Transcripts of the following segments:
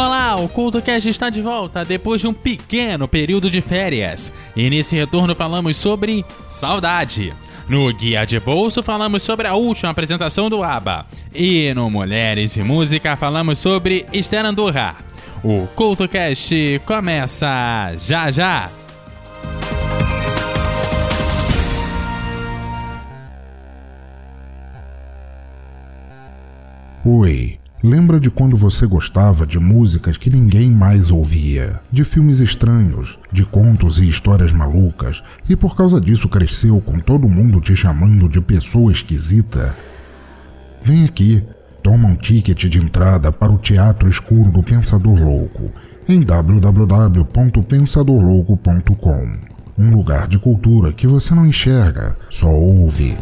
Olá, o CultoCast está de volta depois de um pequeno período de férias. E nesse retorno falamos sobre saudade. No Guia de Bolso falamos sobre a última apresentação do ABBA. E no Mulheres e Música falamos sobre Esther Andorra. O CultoCast começa já já! Oi, lembra de quando você gostava de músicas que ninguém mais ouvia, de filmes estranhos, de contos e histórias malucas, e por causa disso cresceu com todo mundo te chamando de pessoa esquisita? Vem aqui, toma um ticket de entrada para o Teatro Escuro do Pensador Louco em www.pensadorlouco.com. Um lugar de cultura que você não enxerga, só ouve.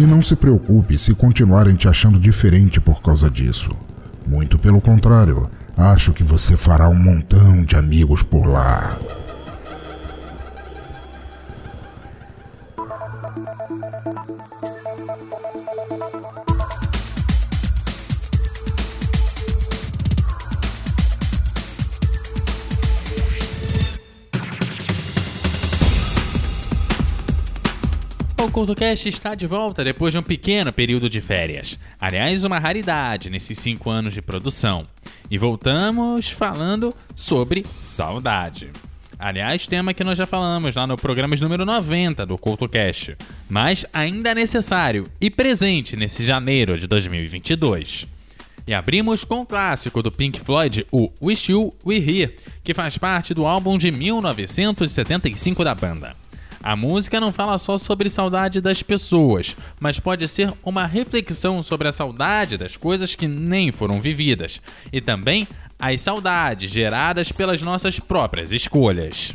E não se preocupe se continuarem te achando diferente por causa disso. Muito pelo contrário, acho que você fará um montão de amigos por lá. O CultoCast está de volta depois de um pequeno período de férias. Aliás, uma raridade nesses cinco anos de produção. E voltamos falando sobre saudade. Aliás, tema que nós já falamos lá no programa número 90 do CultoCast, mas ainda é necessário e presente nesse janeiro de 2022. E abrimos com o clássico do Pink Floyd, o Wish You Were Here, que faz parte do álbum de 1975 da banda. A música não fala só sobre saudade das pessoas, mas pode ser uma reflexão sobre a saudade das coisas que nem foram vividas e também as saudades geradas pelas nossas próprias escolhas.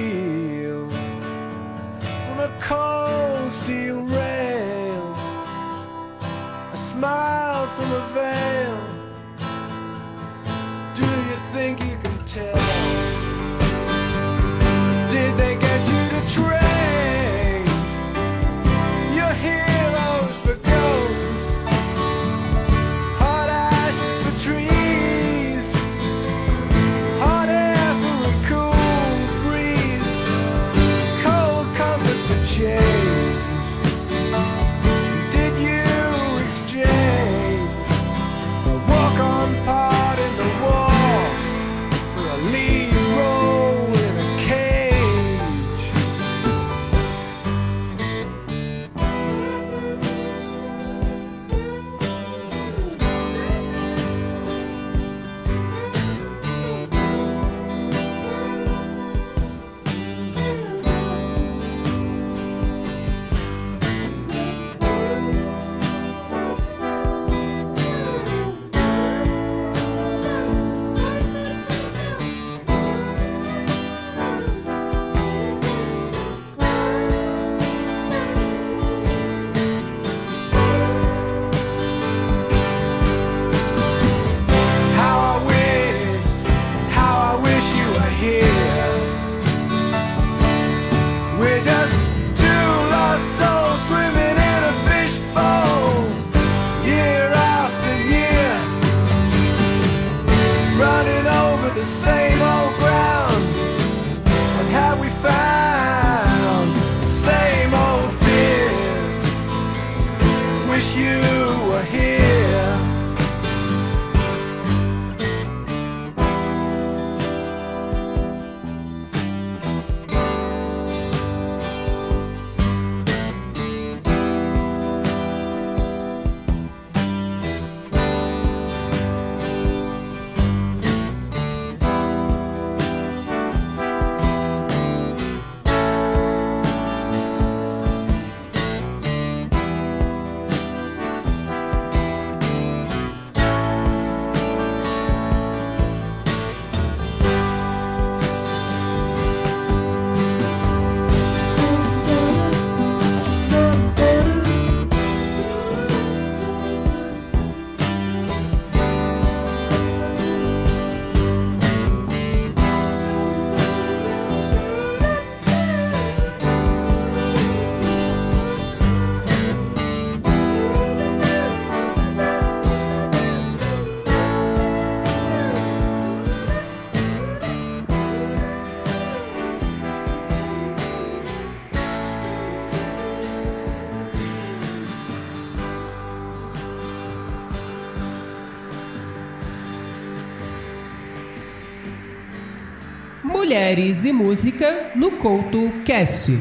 Mulheres e Música no Couto Cast.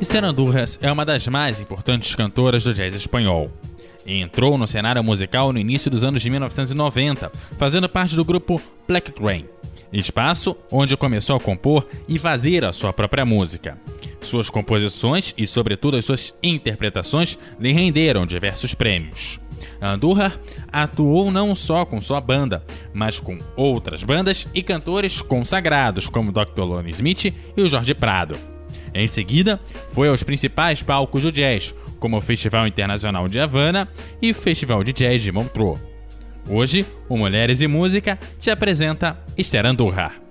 Esther Andurras é uma das mais importantes cantoras do jazz espanhol. Entrou no cenário musical no início dos anos de 1990, fazendo parte do grupo Black Train, espaço onde começou a compor e fazer a sua própria música. Suas composições e, sobretudo, as suas interpretações lhe renderam diversos prêmios. Andurra atuou não só com sua banda, mas com outras bandas e cantores consagrados como Dr. Lonnie Smith e o Jorge Prado. Em seguida, foi aos principais palcos do jazz, como o Festival Internacional de Havana e o Festival de Jazz de Montreux. Hoje, o Mulheres e Música te apresenta Esther Andurra.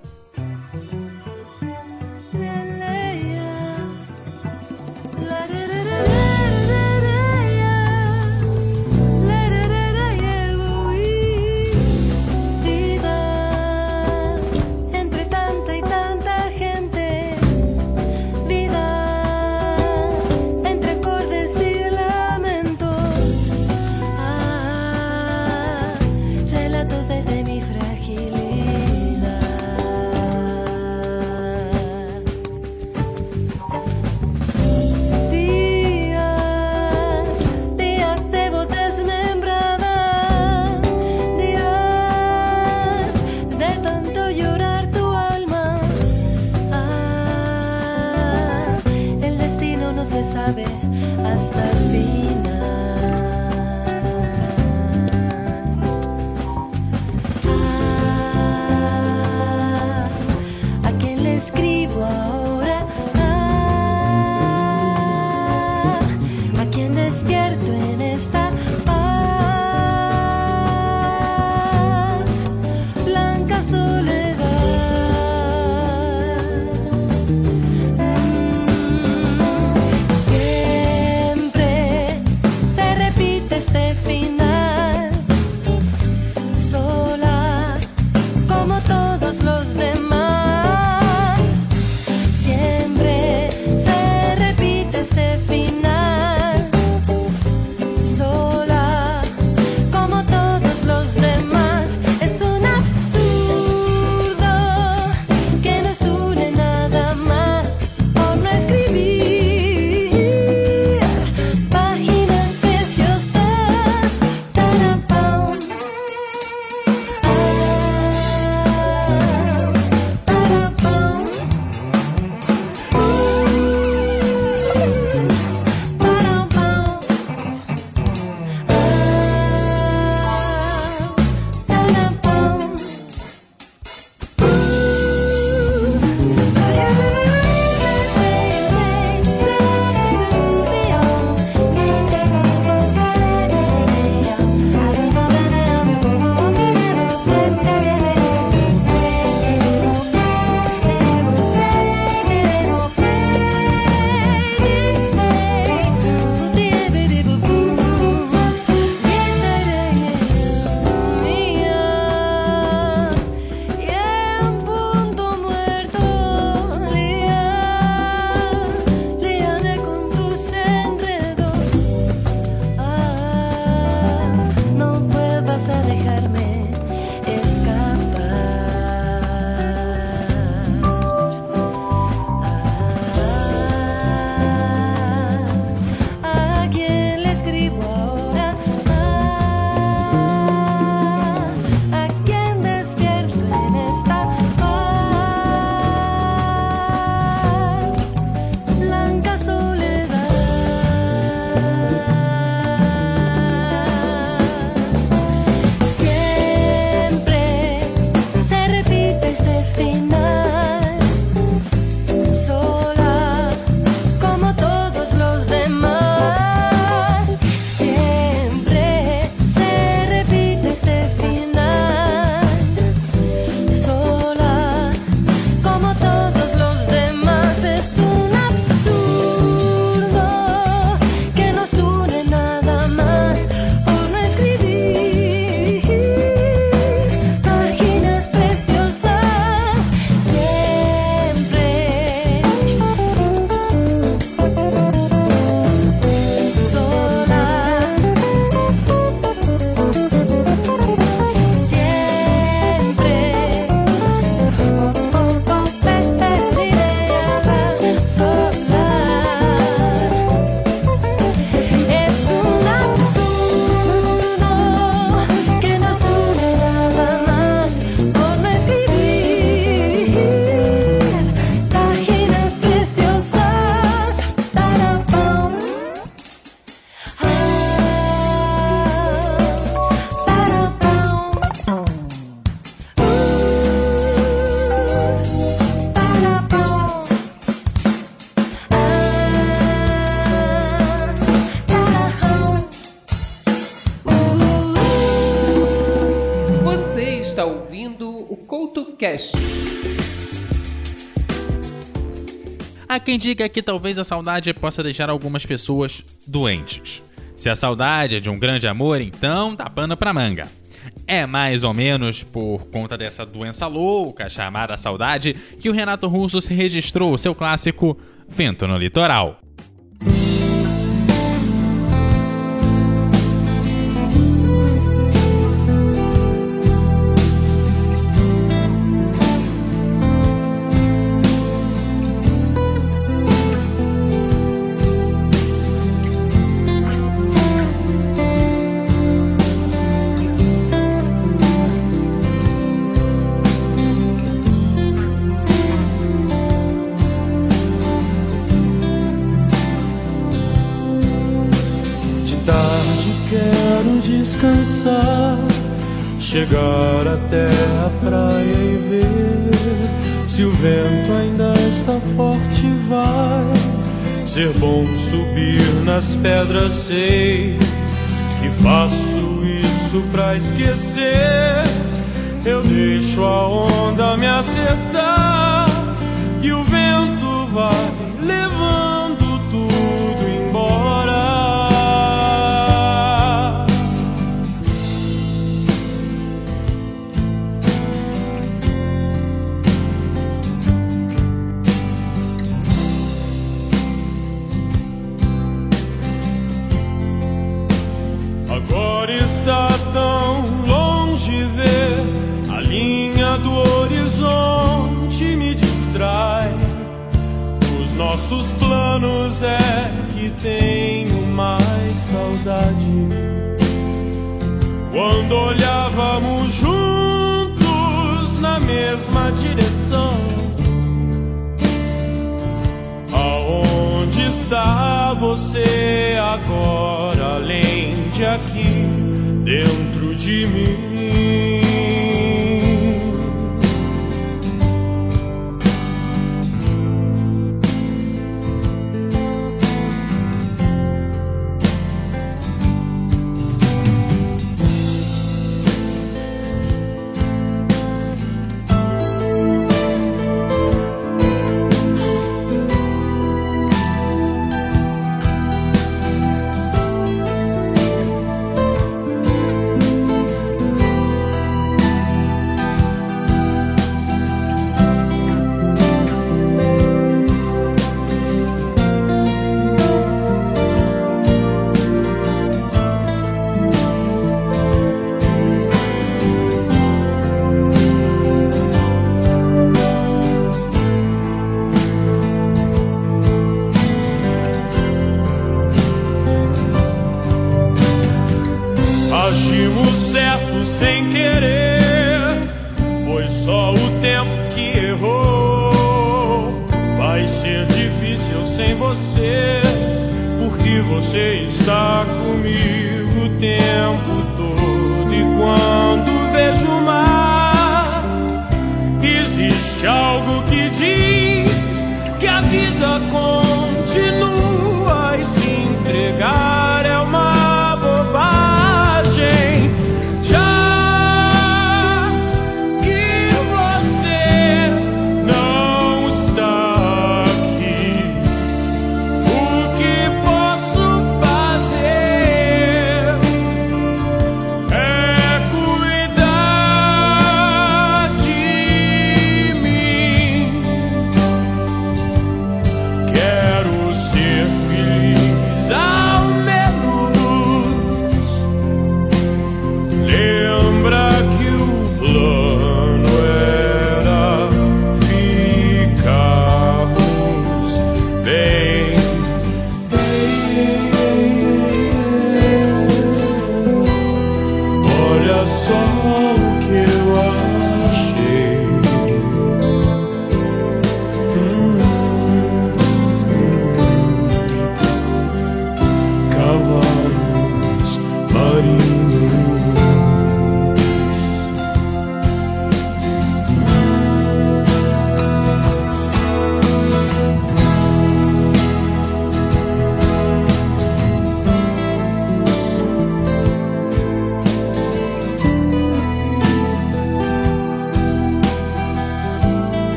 Quem diga que talvez a saudade possa deixar algumas pessoas doentes. Se a saudade é de um grande amor, então tá pano pra manga. É mais ou menos por conta dessa doença louca chamada saudade que o Renato Russo se registrou seu clássico Vento no Litoral. Descansar, chegar até a praia e ver se o vento ainda está forte. Vai ser bom subir nas pedras, sei que faço isso pra esquecer. Eu deixo a onda me acertar e o vento vai levando nossos planos é que tenho mais saudade. Quando olhávamos juntos na mesma direção. Aonde está você agora, além de aqui, dentro de mim?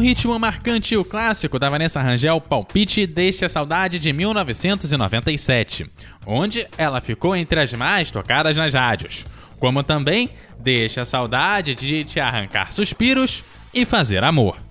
ritmo marcante e o clássico da Vanessa Rangel, Palpite Deixe a Saudade de 1997, onde ela ficou entre as mais tocadas nas rádios, como também Deixe a Saudade de Te Arrancar Suspiros e Fazer Amor.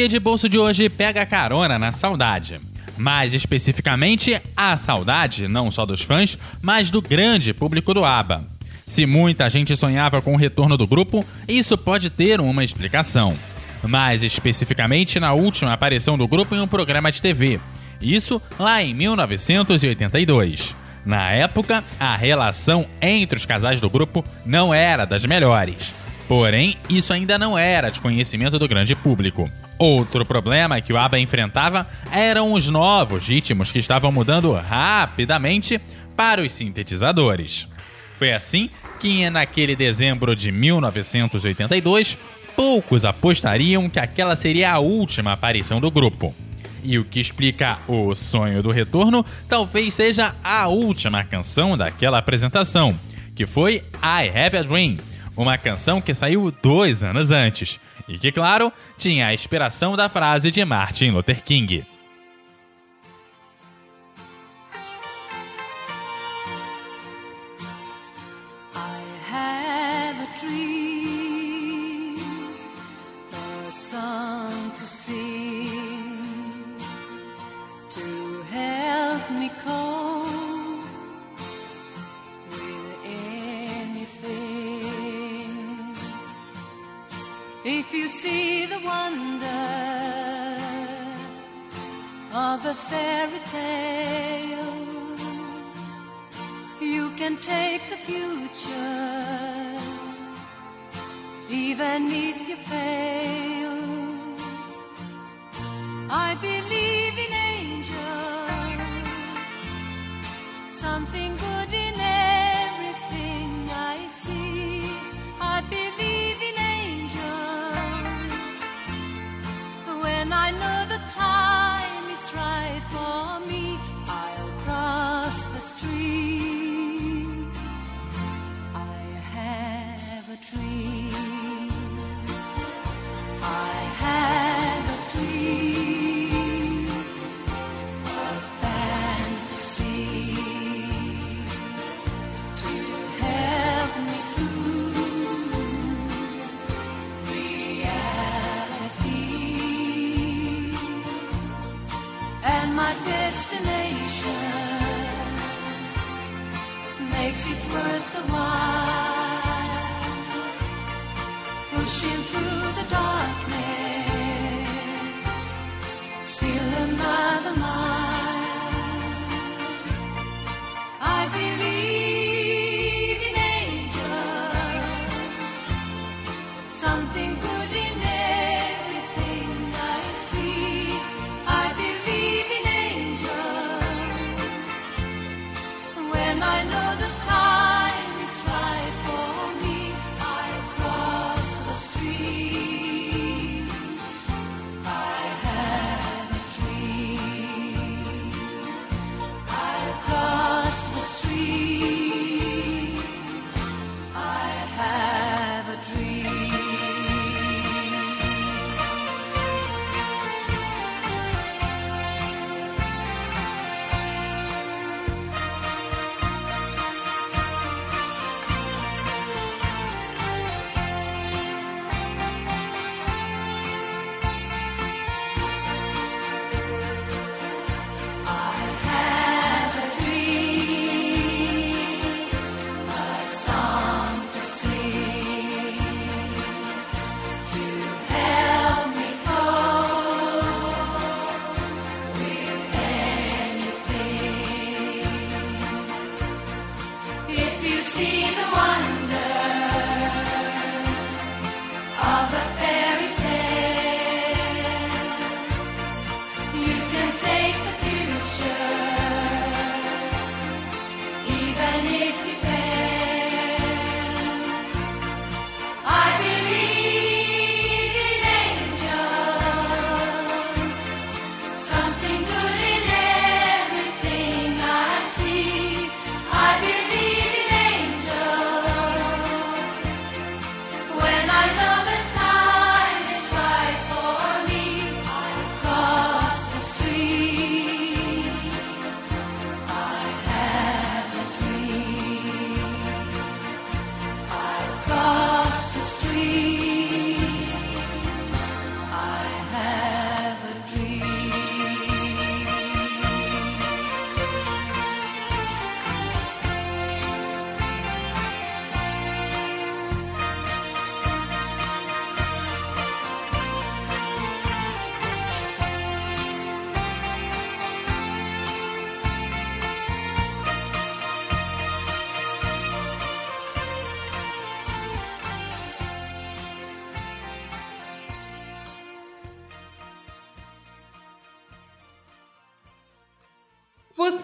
Guia de bolso de hoje pega carona na saudade. Mais especificamente, a saudade não só dos fãs, mas do grande público do ABBA. Se muita gente sonhava com o retorno do grupo, isso pode ter uma explicação. Mais especificamente na última aparição do grupo em um programa de TV. Isso lá em 1982. Na época, a relação entre os casais do grupo não era das melhores. Porém, isso ainda não era de conhecimento do grande público. Outro problema que o ABBA enfrentava eram os novos ritmos que estavam mudando rapidamente para os sintetizadores. Foi assim que, naquele dezembro de 1982, poucos apostariam que aquela seria a última aparição do grupo. E o que explica o sonho do retorno talvez seja a última canção daquela apresentação, que foi I Have a Dream, uma canção que saiu dois anos antes e que, claro, tinha a inspiração da frase de Martin Luther King. I have a dream,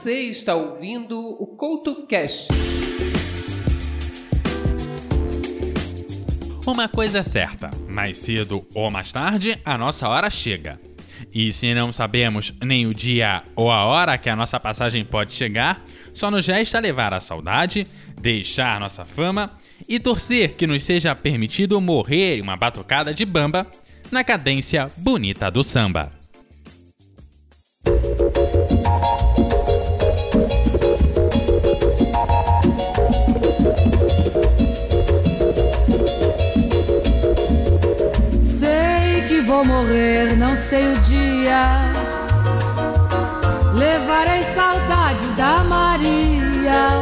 Você está ouvindo o Couto Cash. Uma coisa é certa, mais cedo ou mais tarde, a nossa hora chega. E se não sabemos nem o dia ou a hora que a nossa passagem pode chegar, só nos resta levar a saudade, deixar nossa fama e torcer que nos seja permitido morrer em uma batucada de bamba na cadência bonita do samba. Vou morrer, não sei o dia. Levarei saudade da Maria.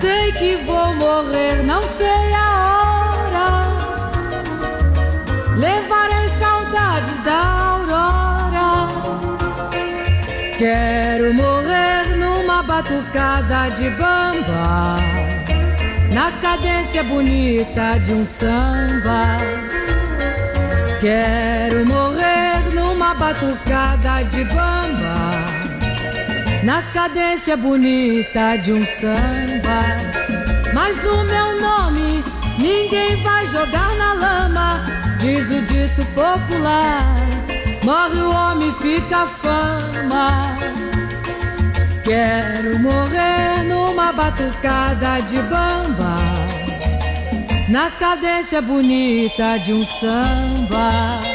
Sei que vou morrer, não sei a hora. Levarei saudade da aurora. Quero morrer numa batucada de bamba na cadência bonita de um samba. Quero morrer numa batucada de bamba, na cadência bonita de um samba. Mas o meu nome ninguém vai jogar na lama, diz o dito popular. Morre o homem, fica a fama. Quero morrer numa batucada de bamba, na cadência bonita de um samba.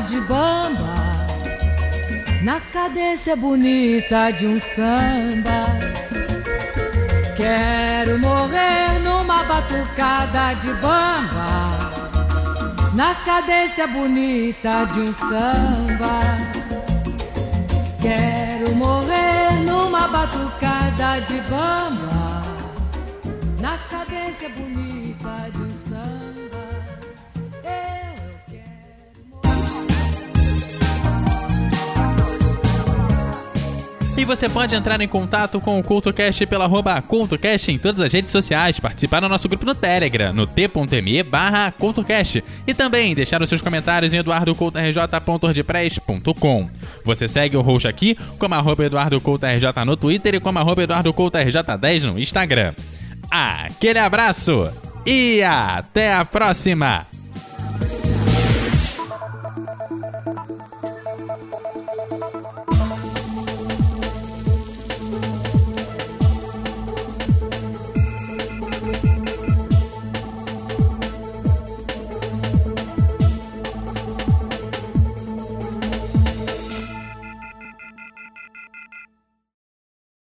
De bamba, na cadência bonita de um samba. Quero morrer numa batucada de bamba na cadência bonita de um samba. Quero morrer numa batucada de bamba, na cadência bonita de um E você pode entrar em contato com o CultoCast pela arroba CultoCast em todas as redes sociais, participar do nosso grupo no Telegram, no t.me barra CultoCast, e também deixar os seus comentários em eduardocoutorj.wordpress.com. Você segue o host aqui como arroba EduardoCoutoRJ no Twitter e como arroba EduardoCoutoRJ10 no Instagram. Aquele abraço e até a próxima!